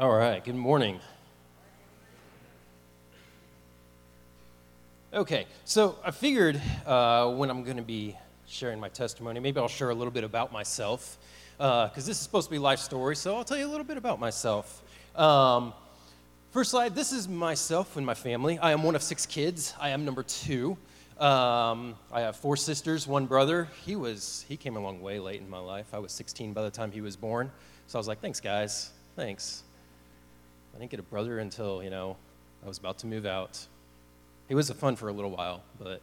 All right, good morning. Okay, so I figured uh, when I'm going to be sharing my testimony, maybe I'll share a little bit about myself, because uh, this is supposed to be life story, so I'll tell you a little bit about myself. Um, first slide this is myself and my family. I am one of six kids, I am number two. Um, I have four sisters, one brother. He was he came along way late in my life. I was 16 by the time he was born, so I was like, "Thanks, guys. Thanks." I didn't get a brother until you know I was about to move out. It was a fun for a little while, but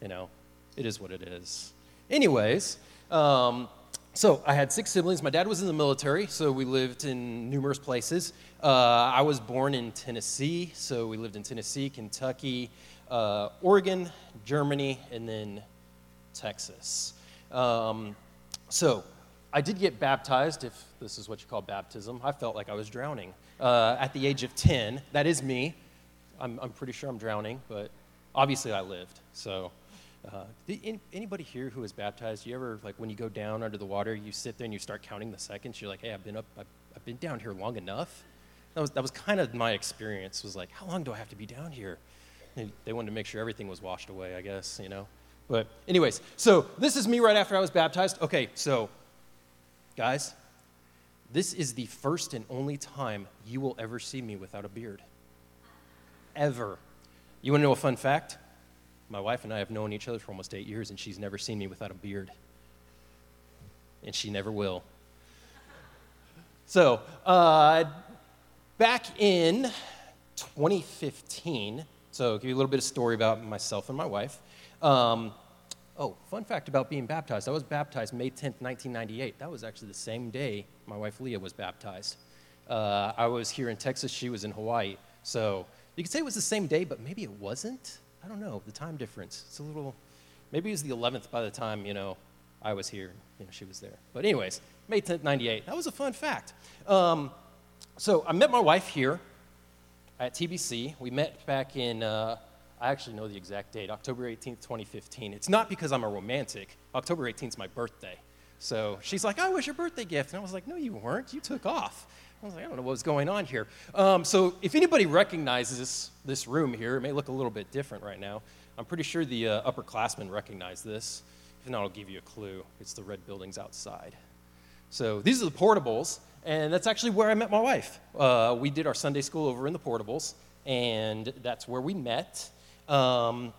you know, it is what it is. Anyways, um, so I had six siblings. My dad was in the military, so we lived in numerous places. Uh, I was born in Tennessee, so we lived in Tennessee, Kentucky, uh, Oregon, Germany, and then Texas. Um, so I did get baptized, if this is what you call baptism. I felt like I was drowning uh, at the age of 10. That is me. I'm, I'm pretty sure I'm drowning, but obviously I lived. So, uh, anybody here who was baptized, you ever, like, when you go down under the water, you sit there and you start counting the seconds? You're like, hey, I've been up, I've, I've been down here long enough. That was, that was kind of my experience, was like, how long do I have to be down here? they wanted to make sure everything was washed away, I guess, you know. But, anyways, so this is me right after I was baptized. Okay, so, guys, this is the first and only time you will ever see me without a beard. Ever. You want to know a fun fact? My wife and I have known each other for almost eight years, and she's never seen me without a beard. And she never will. So, uh, back in 2015, so, I'll give you a little bit of story about myself and my wife. Um, oh, fun fact about being baptized. I was baptized May 10th, 1998. That was actually the same day my wife Leah was baptized. Uh, I was here in Texas, she was in Hawaii. So, you could say it was the same day, but maybe it wasn't. I don't know, the time difference. It's a little, maybe it was the 11th by the time, you know, I was here, you know, she was there. But, anyways, May 10th, 98. That was a fun fact. Um, so, I met my wife here at TBC. We met back in, uh, I actually know the exact date, October 18th, 2015. It's not because I'm a romantic. October 18th is my birthday. So she's like, I was your birthday gift. And I was like, no, you weren't. You took off. I was like, I don't know what was going on here. Um, so if anybody recognizes this, this room here, it may look a little bit different right now. I'm pretty sure the uh, upperclassmen recognize this. If not, I'll give you a clue. It's the red buildings outside. So these are the portables. And that's actually where I met my wife. Uh, we did our Sunday school over in the portables, and that's where we met. Um,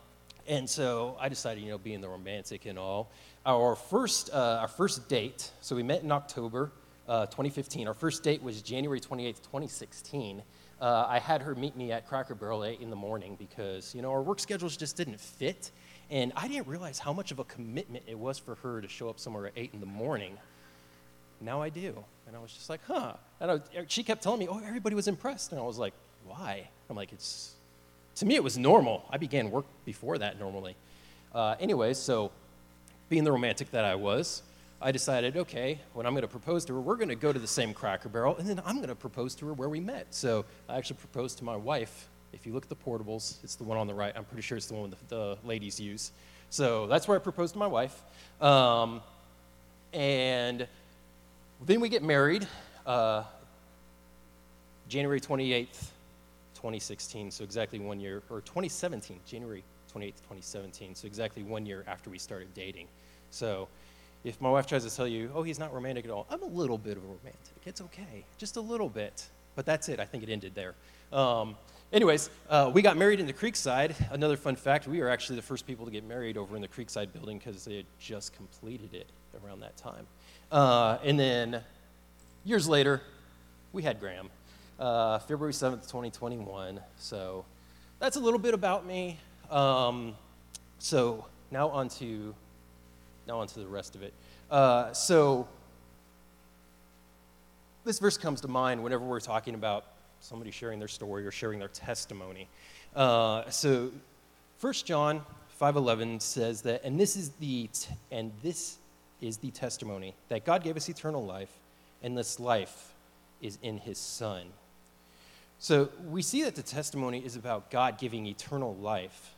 and so I decided, you know, being the romantic and all, our first, uh, our first date, so we met in October uh, 2015. Our first date was January 28th, 2016. Uh, I had her meet me at Cracker Barrel at 8 in the morning because, you know, our work schedules just didn't fit. And I didn't realize how much of a commitment it was for her to show up somewhere at 8 in the morning now I do. And I was just like, huh. And I, she kept telling me, oh, everybody was impressed. And I was like, why? I'm like, it's, to me, it was normal. I began work before that normally. Uh, anyway, so being the romantic that I was, I decided, okay, when I'm going to propose to her, we're going to go to the same Cracker Barrel, and then I'm going to propose to her where we met. So I actually proposed to my wife. If you look at the portables, it's the one on the right. I'm pretty sure it's the one the, the ladies use. So that's where I proposed to my wife. Um, and then we get married uh, January 28th, 2016, so exactly one year, or 2017, January 28th, 2017, so exactly one year after we started dating. So if my wife tries to tell you, oh, he's not romantic at all, I'm a little bit of a romantic. It's okay, just a little bit. But that's it. I think it ended there. Um, anyways, uh, we got married in the Creekside. Another fun fact we were actually the first people to get married over in the Creekside building because they had just completed it around that time. Uh, and then years later, we had Graham, uh, February 7th, 2021. So that's a little bit about me. Um, so now on to, now on to the rest of it. Uh, so this verse comes to mind whenever we're talking about somebody sharing their story or sharing their testimony. Uh, so 1 John 5:11 says that, and this is the t- and this is the testimony that God gave us eternal life, and this life is in his Son. So we see that the testimony is about God giving eternal life.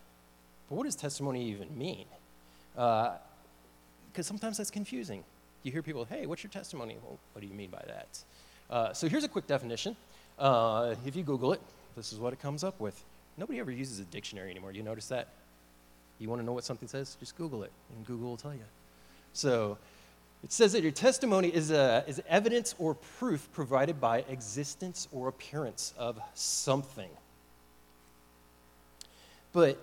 But what does testimony even mean? Because uh, sometimes that's confusing. You hear people, hey, what's your testimony? Well, what do you mean by that? Uh, so here's a quick definition. Uh, if you Google it, this is what it comes up with. Nobody ever uses a dictionary anymore. You notice that? You want to know what something says? Just Google it, and Google will tell you. So it says that your testimony is, a, is evidence or proof provided by existence or appearance of something. But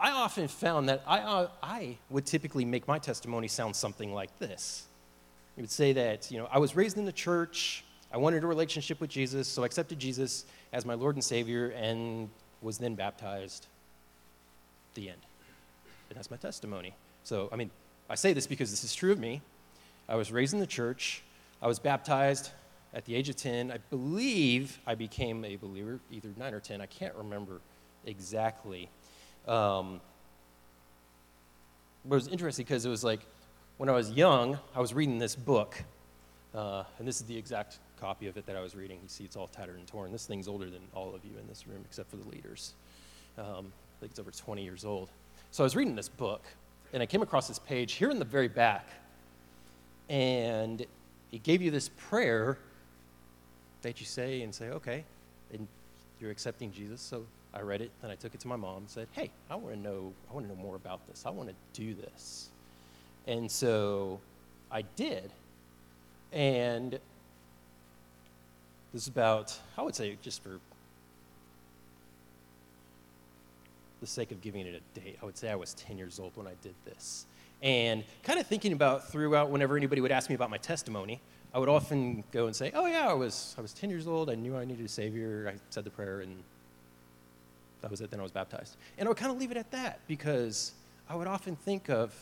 I often found that I, uh, I would typically make my testimony sound something like this. You would say that, you know, I was raised in the church, I wanted a relationship with Jesus, so I accepted Jesus as my Lord and Savior and was then baptized. The end. And that's my testimony. So, I mean, I say this because this is true of me. I was raised in the church. I was baptized at the age of 10. I believe I became a believer, either 9 or 10. I can't remember exactly. Um, but it was interesting because it was like when I was young, I was reading this book. Uh, and this is the exact copy of it that I was reading. You see, it's all tattered and torn. This thing's older than all of you in this room, except for the leaders. Um, I think it's over 20 years old. So I was reading this book, and I came across this page here in the very back and he gave you this prayer that you say and say, okay, and you're accepting Jesus. So I read it, then I took it to my mom and said, hey, I want to know, I want to know more about this. I want to do this. And so I did. And this is about, I would say, just for the sake of giving it a date, I would say I was 10 years old when I did this. And kind of thinking about throughout, whenever anybody would ask me about my testimony, I would often go and say, "Oh yeah, I was I was 10 years old. I knew I needed a savior. I said the prayer, and that was it. Then I was baptized." And I would kind of leave it at that because I would often think of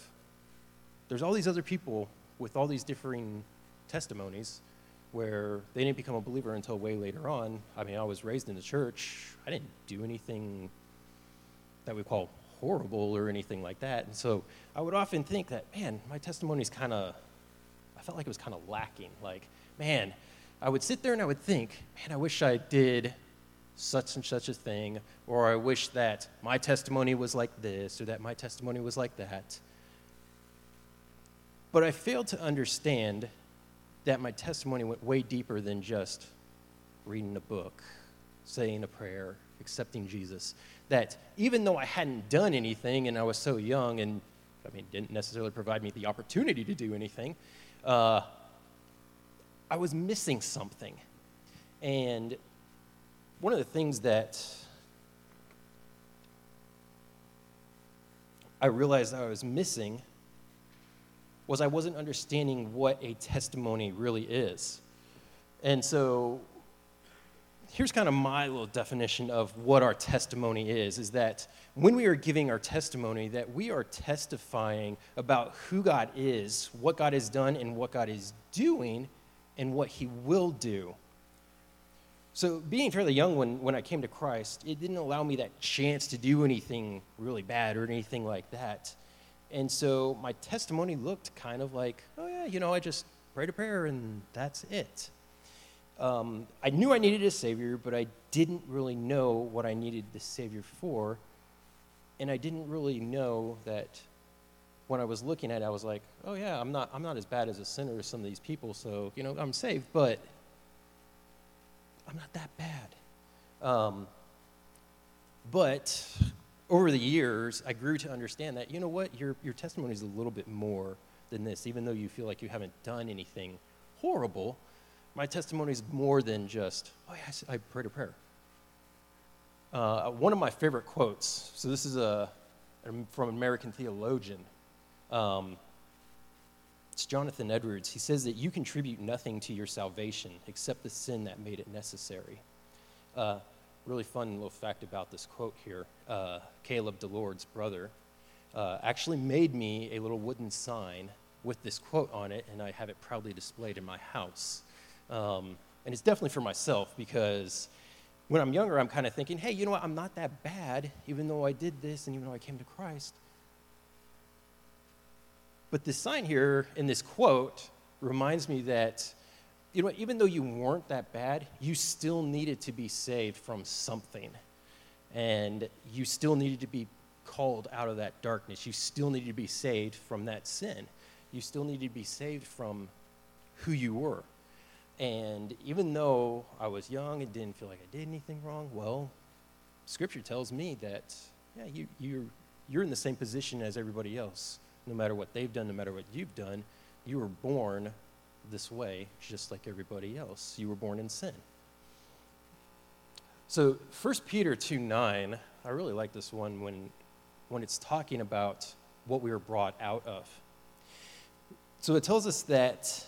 there's all these other people with all these differing testimonies where they didn't become a believer until way later on. I mean, I was raised in the church. I didn't do anything that we call horrible or anything like that. And so I would often think that, man, my testimony is kind of, I felt like it was kind of lacking. Like, man, I would sit there and I would think, man, I wish I did such and such a thing, or I wish that my testimony was like this, or that my testimony was like that. But I failed to understand that my testimony went way deeper than just reading a book, saying a prayer, accepting Jesus that even though I hadn't done anything and I was so young and I mean, didn't necessarily provide me the opportunity to do anything, uh, I was missing something. And one of the things that I realized I was missing was I wasn't understanding what a testimony really is. And so here's kind of my little definition of what our testimony is is that when we are giving our testimony that we are testifying about who god is what god has done and what god is doing and what he will do. So being fairly young when, when i came to christ it didn't allow me that chance to do anything really bad or anything like that. And so my testimony looked kind of like oh yeah you know i just prayed a prayer and that's it um, I knew I needed a Savior, but I didn't really know what I needed the Savior for. And I didn't really know that when I was looking at it, I was like, oh, yeah, I'm not, I'm not as bad as a sinner as some of these people, so, you know, I'm saved, but I'm not that bad. Um, but over the years, I grew to understand that, you know what, your, your testimony is a little bit more than this, even though you feel like you haven't done anything horrible my testimony is more than just, oh, yeah, I prayed a prayer. Uh, one of my favorite quotes, so this is a, from an American theologian. Um, it's Jonathan Edwards. He says that you contribute nothing to your salvation except the sin that made it necessary. Uh, really fun little fact about this quote here uh, Caleb DeLord's brother uh, actually made me a little wooden sign with this quote on it, and I have it proudly displayed in my house. Um, and it's definitely for myself because when I'm younger, I'm kind of thinking, hey, you know what? I'm not that bad, even though I did this and even though I came to Christ. But this sign here in this quote reminds me that, you know, even though you weren't that bad, you still needed to be saved from something. And you still needed to be called out of that darkness. You still needed to be saved from that sin. You still needed to be saved from who you were. And even though I was young and didn't feel like I did anything wrong, well, Scripture tells me that, yeah, you, you're, you're in the same position as everybody else. No matter what they've done, no matter what you've done, you were born this way, just like everybody else. You were born in sin. So 1 Peter 2 9, I really like this one when, when it's talking about what we were brought out of. So it tells us that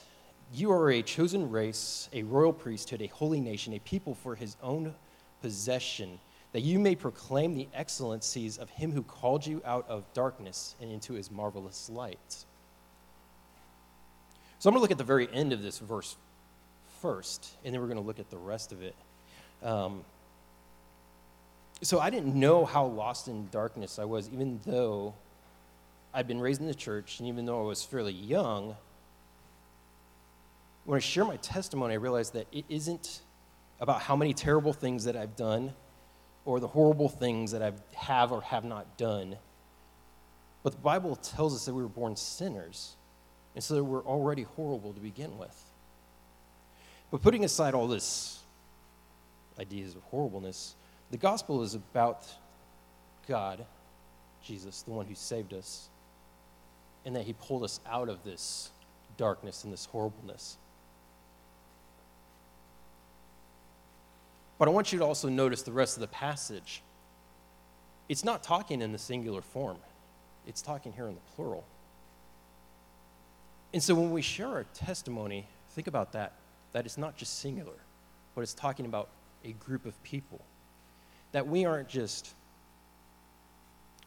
you are a chosen race, a royal priesthood, a holy nation, a people for his own possession, that you may proclaim the excellencies of him who called you out of darkness and into his marvelous light. So I'm going to look at the very end of this verse first, and then we're going to look at the rest of it. Um, so I didn't know how lost in darkness I was, even though I'd been raised in the church, and even though I was fairly young when I share my testimony, I realize that it isn't about how many terrible things that I've done or the horrible things that I have or have not done. But the Bible tells us that we were born sinners, and so we're already horrible to begin with. But putting aside all this ideas of horribleness, the gospel is about God, Jesus, the one who saved us, and that he pulled us out of this darkness and this horribleness. But I want you to also notice the rest of the passage. It's not talking in the singular form, it's talking here in the plural. And so when we share our testimony, think about that. That it's not just singular, but it's talking about a group of people. That we aren't just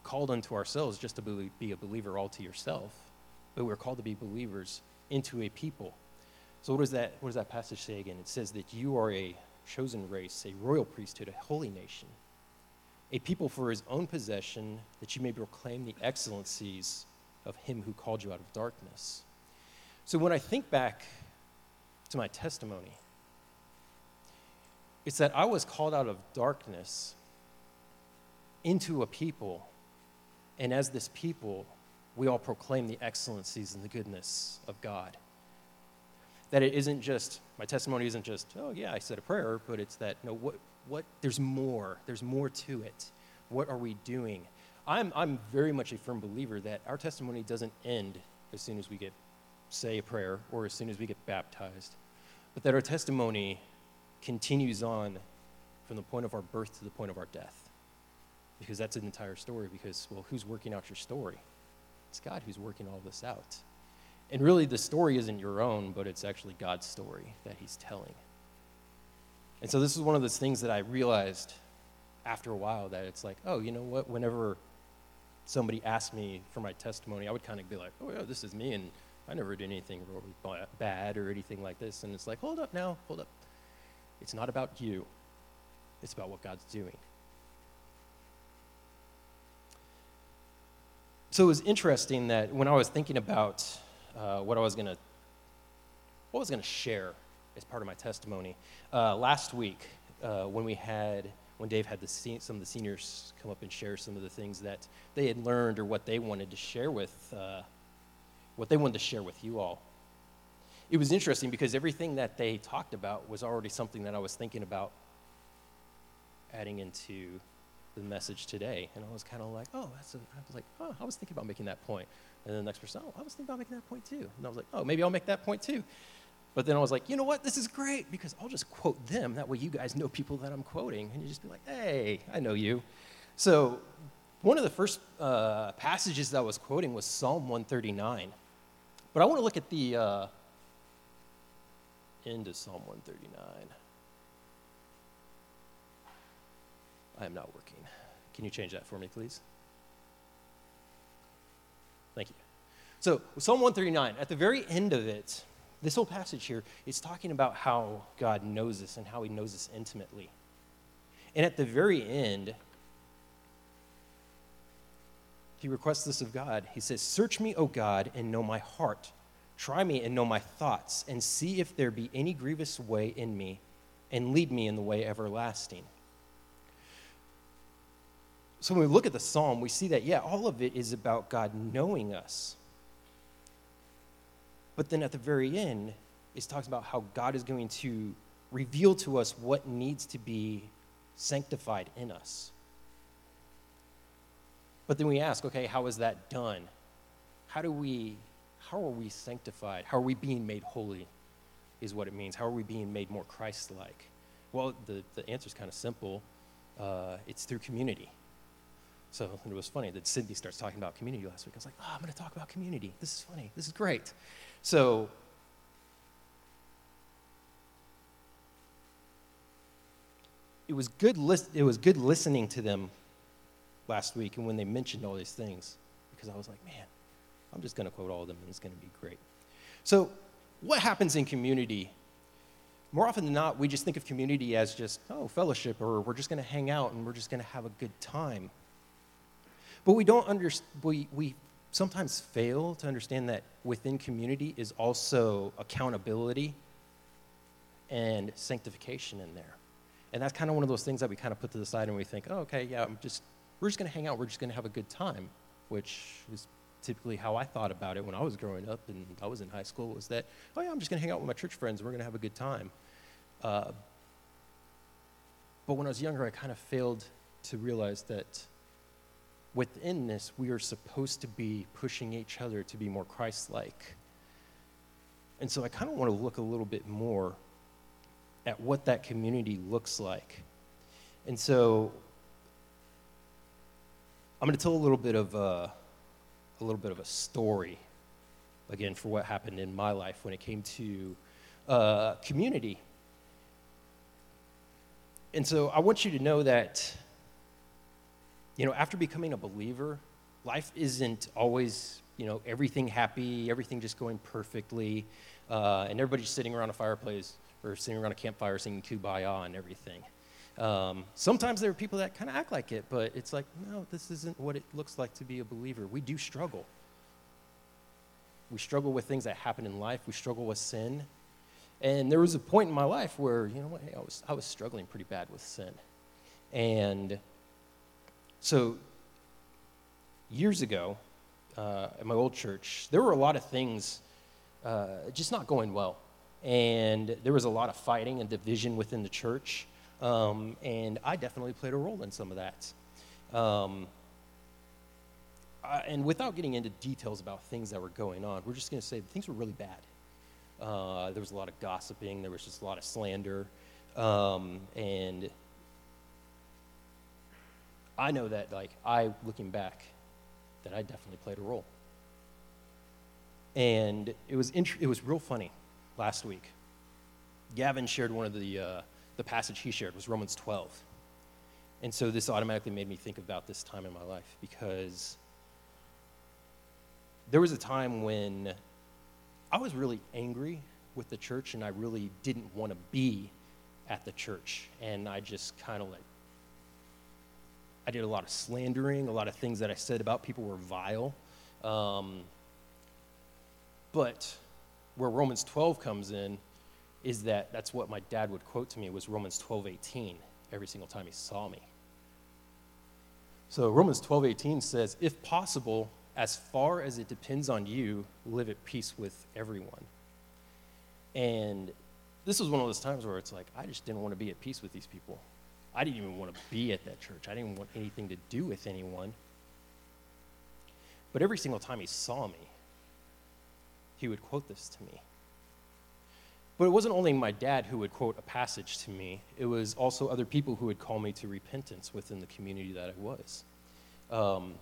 called unto ourselves just to be a believer all to yourself, but we're called to be believers into a people. So what does that what does that passage say again? It says that you are a chosen race, a royal priesthood, a holy nation, a people for his own possession, that you may proclaim the excellencies of him who called you out of darkness. So when I think back to my testimony, it's that I was called out of darkness into a people, and as this people, we all proclaim the excellencies and the goodness of God that it isn't just my testimony isn't just oh yeah i said a prayer but it's that no what what there's more there's more to it. What are we doing? I'm i'm very much a firm believer that our testimony doesn't end as soon as we get say a prayer or as soon as we get baptized but that our testimony continues on from the point of our birth to the point of our death because that's an entire story because well who's working out your story? It's god who's working all this out and really, the story isn't your own, but it's actually God's story that He's telling. And so, this is one of those things that I realized after a while that it's like, oh, you know what? Whenever somebody asked me for my testimony, I would kind of be like, oh, yeah, this is me, and I never did anything really bad or anything like this. And it's like, hold up now, hold up. It's not about you, it's about what God's doing. So it was interesting that when I was thinking about uh, what I was going to what I was going to share as part of my testimony. Uh, last week, uh, when we had when Dave had the se- some of the seniors come up and share some of the things that they had learned or what they wanted to share with uh, what they wanted to share with you all. It was interesting because everything that they talked about was already something that I was thinking about adding into the message today. And I was kind of like, oh, that's a, I was like, oh, I was thinking about making that point. And then the next person, oh, I was thinking about making that point too. And I was like, oh, maybe I'll make that point too. But then I was like, you know what? This is great because I'll just quote them. That way you guys know people that I'm quoting. And you just be like, hey, I know you. So one of the first uh, passages that I was quoting was Psalm 139. But I want to look at the uh, end of Psalm 139. I am not working. Can you change that for me, please? Thank you. So, Psalm 139, at the very end of it, this whole passage here is talking about how God knows us and how he knows us intimately. And at the very end, he requests this of God. He says, Search me, O God, and know my heart. Try me and know my thoughts, and see if there be any grievous way in me, and lead me in the way everlasting. So when we look at the psalm, we see that, yeah, all of it is about God knowing us. But then at the very end, it talks about how God is going to reveal to us what needs to be sanctified in us. But then we ask, okay, how is that done? How do we, how are we sanctified? How are we being made holy? Is what it means. How are we being made more Christ like? Well, the, the answer is kind of simple uh, it's through community. So it was funny that Sydney starts talking about community last week. I was like, oh, I'm going to talk about community. This is funny. This is great. So it was good, lis- it was good listening to them last week and when they mentioned all these things because I was like, man, I'm just going to quote all of them and it's going to be great. So, what happens in community? More often than not, we just think of community as just, oh, fellowship, or we're just going to hang out and we're just going to have a good time. But we don't understand, we, we sometimes fail to understand that within community is also accountability and sanctification in there. And that's kind of one of those things that we kind of put to the side and we think, oh, okay, yeah, I'm just, we're just going to hang out. We're just going to have a good time, which is typically how I thought about it when I was growing up and I was in high school was that, oh, yeah, I'm just going to hang out with my church friends. We're going to have a good time. Uh, but when I was younger, I kind of failed to realize that within this, we are supposed to be pushing each other to be more Christ like. And so I kind of want to look a little bit more at what that community looks like. And so I'm going to tell a little bit of a, a little bit of a story again for what happened in my life when it came to uh, community. And so I want you to know that you know after becoming a believer, life isn't always you know everything happy, everything just going perfectly, uh, and everybody's sitting around a fireplace or sitting around a campfire singing Kumbaya and everything. Um, sometimes there are people that kind of act like it, but it's like, no, this isn't what it looks like to be a believer. We do struggle. We struggle with things that happen in life, we struggle with sin. And there was a point in my life where, you know what, hey, I was, I was struggling pretty bad with sin. And so, years ago, uh, at my old church, there were a lot of things uh, just not going well and there was a lot of fighting and division within the church. Um, and I definitely played a role in some of that. Um, I, and without getting into details about things that were going on, we're just going to say things were really bad. Uh, there was a lot of gossiping, there was just a lot of slander. Um, and I know that, like, I, looking back, that I definitely played a role. And it was, int- it was real funny last week. Gavin shared one of the, uh, the passage he shared was Romans 12. And so this automatically made me think about this time in my life because there was a time when I was really angry with the church and I really didn't want to be at the church. And I just kind of like, I did a lot of slandering, a lot of things that I said about people were vile. Um, but where Romans 12 comes in is that that's what my dad would quote to me was Romans 12:18 every single time he saw me. So Romans 12:18 says, if possible, as far as it depends on you, live at peace with everyone. And this was one of those times where it's like, I just didn't want to be at peace with these people. I didn't even want to be at that church. I didn't want anything to do with anyone. But every single time he saw me, he would quote this to me. But it wasn't only my dad who would quote a passage to me, it was also other people who would call me to repentance within the community that I was. Um,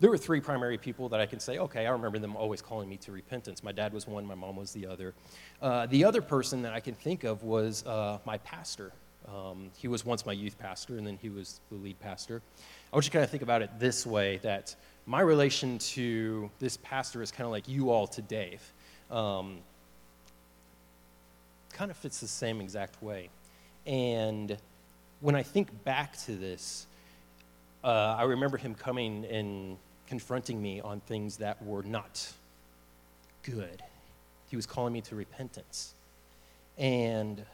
there were three primary people that I can say, okay, I remember them always calling me to repentance. My dad was one, my mom was the other. Uh, the other person that I can think of was uh, my pastor. Um, he was once my youth pastor, and then he was the lead pastor. I want you to kind of think about it this way that my relation to this pastor is kind of like you all to Dave. Um, kind of fits the same exact way. And when I think back to this, uh, I remember him coming and confronting me on things that were not good. He was calling me to repentance. And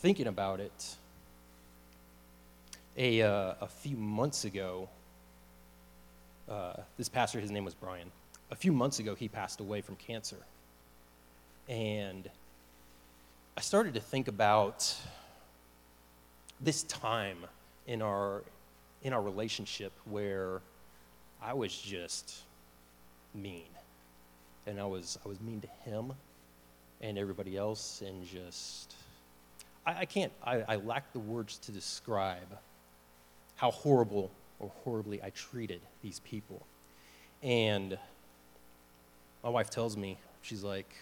thinking about it, a, uh, a few months ago, uh, this pastor, his name was Brian. a few months ago, he passed away from cancer. And I started to think about this time in our, in our relationship where I was just mean. And I was, I was mean to him and everybody else, and just, I, I can't, I, I lack the words to describe how horrible or horribly I treated these people. And my wife tells me, she's like,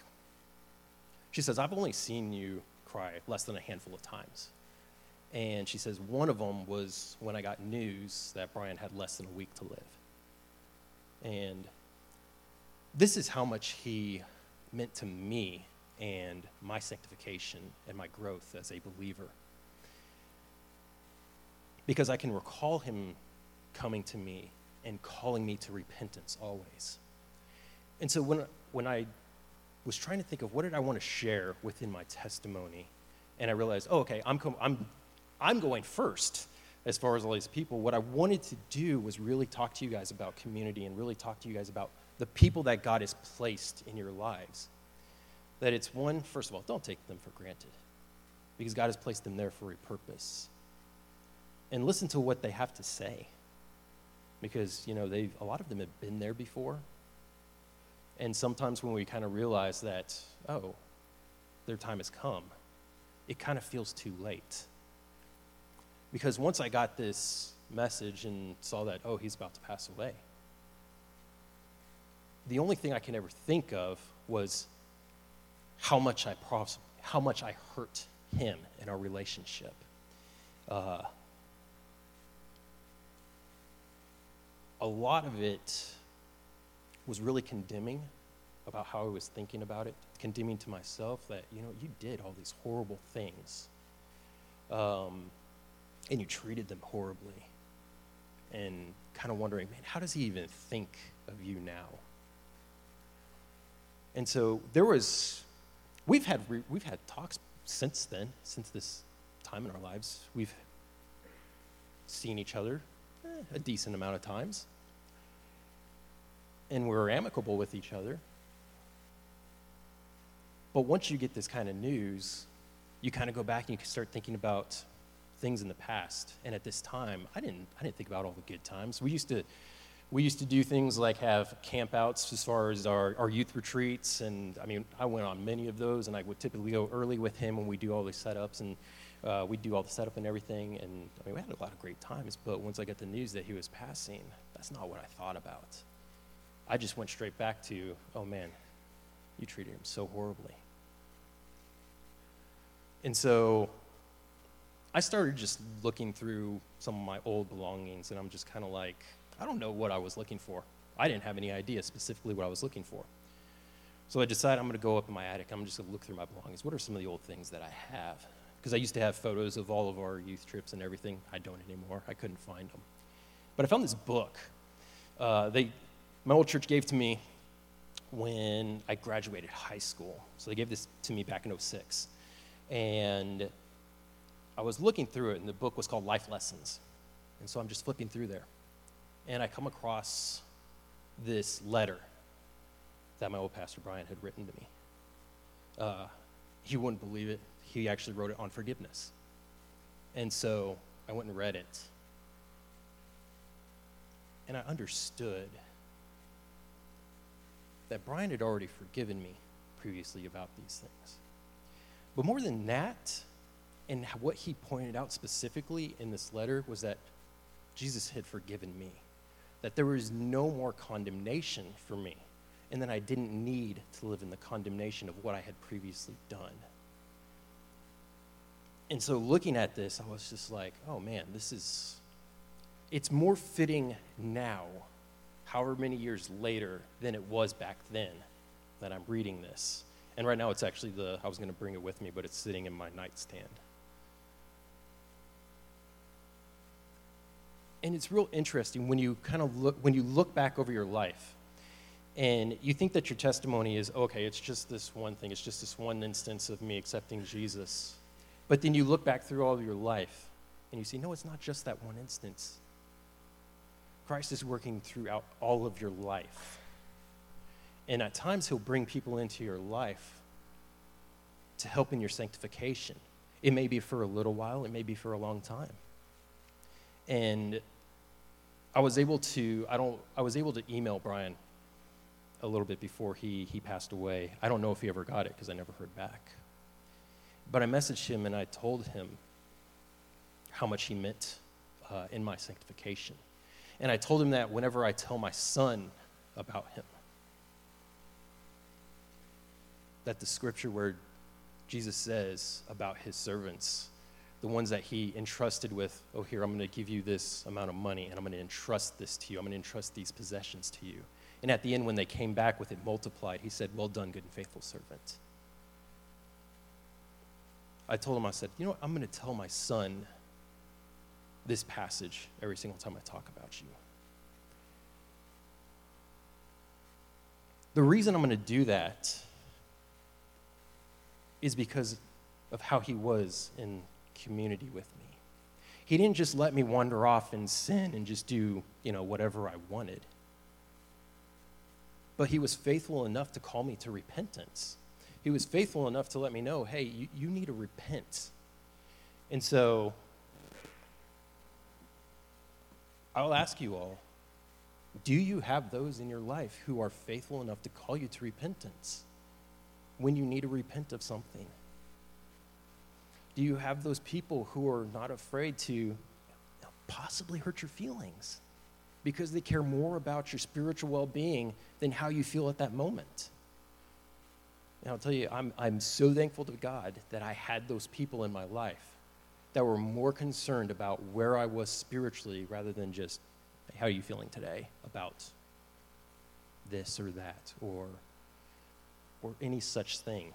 she says, I've only seen you cry less than a handful of times. And she says, one of them was when I got news that Brian had less than a week to live. And this is how much he meant to me and my sanctification and my growth as a believer. Because I can recall him coming to me and calling me to repentance always. And so when, when I was trying to think of what did I want to share within my testimony, and I realized, oh, okay, I'm, com- I'm, I'm going first as far as all these people. What I wanted to do was really talk to you guys about community and really talk to you guys about the people that God has placed in your lives. That it's one, first of all, don't take them for granted because God has placed them there for a purpose. And listen to what they have to say because, you know, they a lot of them have been there before. And sometimes when we kind of realize that, oh, their time has come, it kind of feels too late. Because once I got this message and saw that, oh, he's about to pass away, the only thing I can ever think of was how much I, pros- how much I hurt him in our relationship. Uh, a lot of it was really condemning about how I was thinking about it, condemning to myself that, you know, you did all these horrible things. Um, and you treated them horribly. And kind of wondering, man, how does he even think of you now? And so there was, we've had, we've had talks since then, since this time in our lives. We've seen each other eh, a decent amount of times. And we're amicable with each other. But once you get this kind of news, you kind of go back and you start thinking about things in the past. And at this time, I didn't, I didn't think about all the good times. We used to, we used to do things like have campouts as far as our, our youth retreats. And I mean, I went on many of those, and I would typically go early with him when we do all these setups. And uh, we'd do all the setup and everything. And I mean, we had a lot of great times. But once I got the news that he was passing, that's not what I thought about. I just went straight back to, oh man, you treated him so horribly. And so I started just looking through some of my old belongings, and I'm just kind of like, I don't know what I was looking for. I didn't have any idea specifically what I was looking for. So I decided I'm going to go up in my attic. I'm just going to look through my belongings. What are some of the old things that I have? Because I used to have photos of all of our youth trips and everything. I don't anymore. I couldn't find them. But I found this book. Uh, they, my old church gave to me when I graduated high school. So they gave this to me back in 06. And I was looking through it, and the book was called Life Lessons. And so I'm just flipping through there. And I come across this letter that my old pastor Brian had written to me. Uh, he wouldn't believe it. He actually wrote it on forgiveness. And so I went and read it. And I understood that Brian had already forgiven me previously about these things. But more than that, and what he pointed out specifically in this letter was that Jesus had forgiven me, that there was no more condemnation for me, and that I didn't need to live in the condemnation of what I had previously done. And so looking at this, I was just like, oh man, this is, it's more fitting now, however many years later, than it was back then that I'm reading this. And right now it's actually the, I was going to bring it with me, but it's sitting in my nightstand. And it's real interesting when you kind of look, when you look back over your life and you think that your testimony is, okay, it's just this one thing, it's just this one instance of me accepting Jesus. But then you look back through all of your life and you see, no, it's not just that one instance. Christ is working throughout all of your life. And at times, He'll bring people into your life to help in your sanctification. It may be for a little while, it may be for a long time. And I was able to, I don't, I was able to email Brian a little bit before he, he passed away. I don't know if he ever got it because I never heard back. But I messaged him and I told him how much he meant uh, in my sanctification. And I told him that whenever I tell my son about him, that the scripture where Jesus says about his servants, the ones that he entrusted with, oh, here, I'm going to give you this amount of money and I'm going to entrust this to you. I'm going to entrust these possessions to you. And at the end, when they came back with it multiplied, he said, Well done, good and faithful servant. I told him, I said, You know what? I'm going to tell my son this passage every single time I talk about you. The reason I'm going to do that is because of how he was in community with me. He didn't just let me wander off and sin and just do, you know, whatever I wanted. But he was faithful enough to call me to repentance. He was faithful enough to let me know, hey, you, you need to repent. And so I'll ask you all do you have those in your life who are faithful enough to call you to repentance when you need to repent of something? Do you have those people who are not afraid to possibly hurt your feelings because they care more about your spiritual well being than how you feel at that moment? And I'll tell you, I'm, I'm so thankful to God that I had those people in my life that were more concerned about where I was spiritually rather than just, how are you feeling today about this or that or, or any such thing.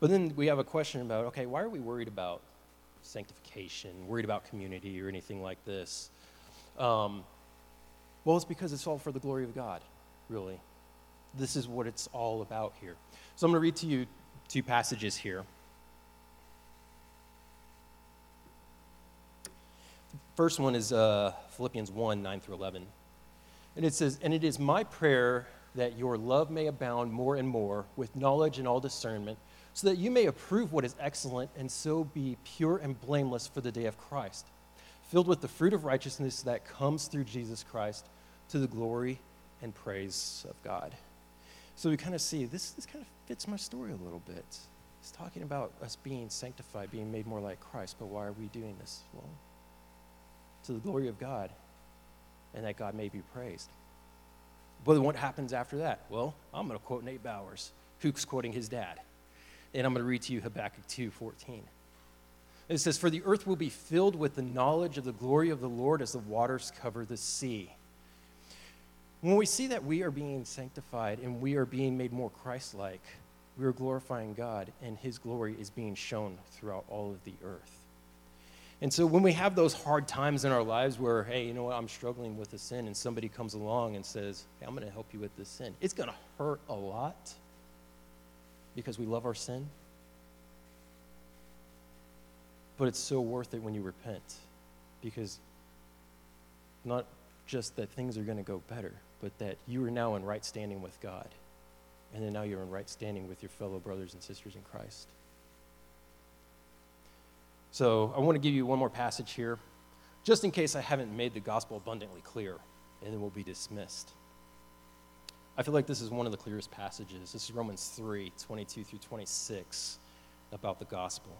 But then we have a question about okay, why are we worried about sanctification, worried about community, or anything like this? Um, well, it's because it's all for the glory of God, really. This is what it's all about here. So I'm going to read to you two passages here. The first one is uh, Philippians 1 9 through 11. And it says, And it is my prayer that your love may abound more and more with knowledge and all discernment so that you may approve what is excellent and so be pure and blameless for the day of Christ, filled with the fruit of righteousness that comes through Jesus Christ to the glory and praise of God. So we kind of see this, this kind of fits my story a little bit. It's talking about us being sanctified, being made more like Christ, but why are we doing this? Well, to the glory of God and that God may be praised. But what happens after that? Well, I'm going to quote Nate Bowers, who's quoting his dad. And I'm going to read to you Habakkuk 2:14. It says, For the earth will be filled with the knowledge of the glory of the Lord as the waters cover the sea. When we see that we are being sanctified and we are being made more Christ like, we are glorifying God, and His glory is being shown throughout all of the earth. And so when we have those hard times in our lives where, hey, you know what, I'm struggling with a sin, and somebody comes along and says, hey, I'm going to help you with this sin, it's going to hurt a lot because we love our sin. But it's so worth it when you repent because not just that things are going to go better, but that you are now in right standing with God. And then now you're in right standing with your fellow brothers and sisters in Christ. So I want to give you one more passage here, just in case I haven't made the gospel abundantly clear, and then we'll be dismissed. I feel like this is one of the clearest passages. This is Romans 3 22 through 26 about the gospel.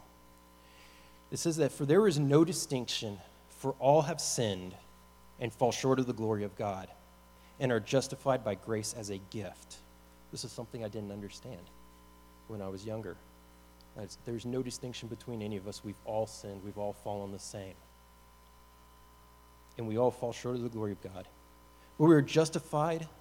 It says that, For there is no distinction, for all have sinned and fall short of the glory of God, and are justified by grace as a gift. This is something I didn't understand when I was younger. There's no distinction between any of us. We've all sinned, we've all fallen the same. And we all fall short of the glory of God. But we are justified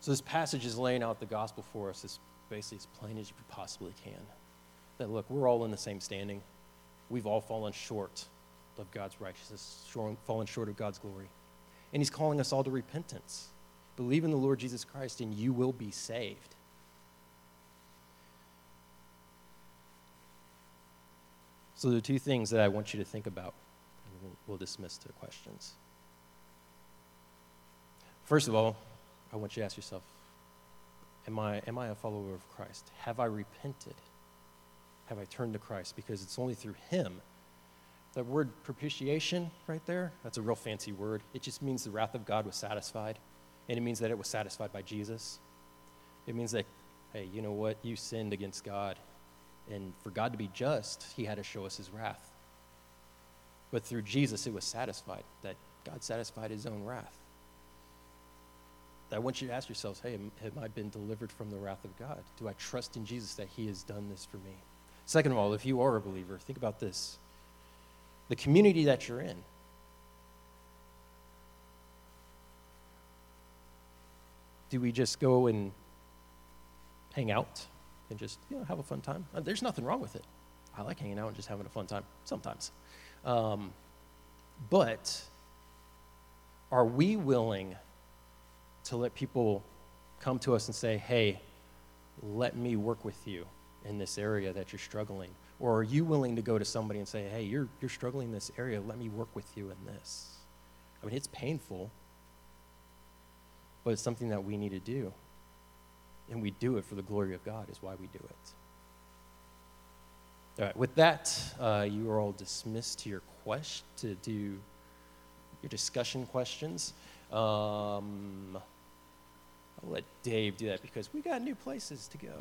So this passage is laying out the gospel for us as basically as plain as you possibly can. That look, we're all in the same standing. We've all fallen short of God's righteousness, fallen short of God's glory. And he's calling us all to repentance. Believe in the Lord Jesus Christ and you will be saved. So, the two things that I want you to think about, and we'll, we'll dismiss to questions. First of all, I want you to ask yourself am I, am I a follower of Christ? Have I repented? Have I turned to Christ? Because it's only through Him. That word propitiation right there, that's a real fancy word. It just means the wrath of God was satisfied, and it means that it was satisfied by Jesus. It means that, hey, you know what? You sinned against God, and for God to be just, He had to show us His wrath. But through Jesus, it was satisfied, that God satisfied His own wrath. I want you to ask yourselves hey, have I been delivered from the wrath of God? Do I trust in Jesus that He has done this for me? Second of all, if you are a believer, think about this the community that you're in. Do we just go and hang out and just you know, have a fun time? Uh, There's nothing wrong with it. I like hanging out and just having a fun time sometimes. Um, but are we willing to let people come to us and say, hey, let me work with you in this area that you're struggling? Or are you willing to go to somebody and say, hey, you're, you're struggling in this area, let me work with you in this? I mean, it's painful, but it's something that we need to do. And we do it for the glory of God, is why we do it. All right, with that, uh, you are all dismissed to your quest to do your discussion questions. Um, I'll let Dave do that because we got new places to go.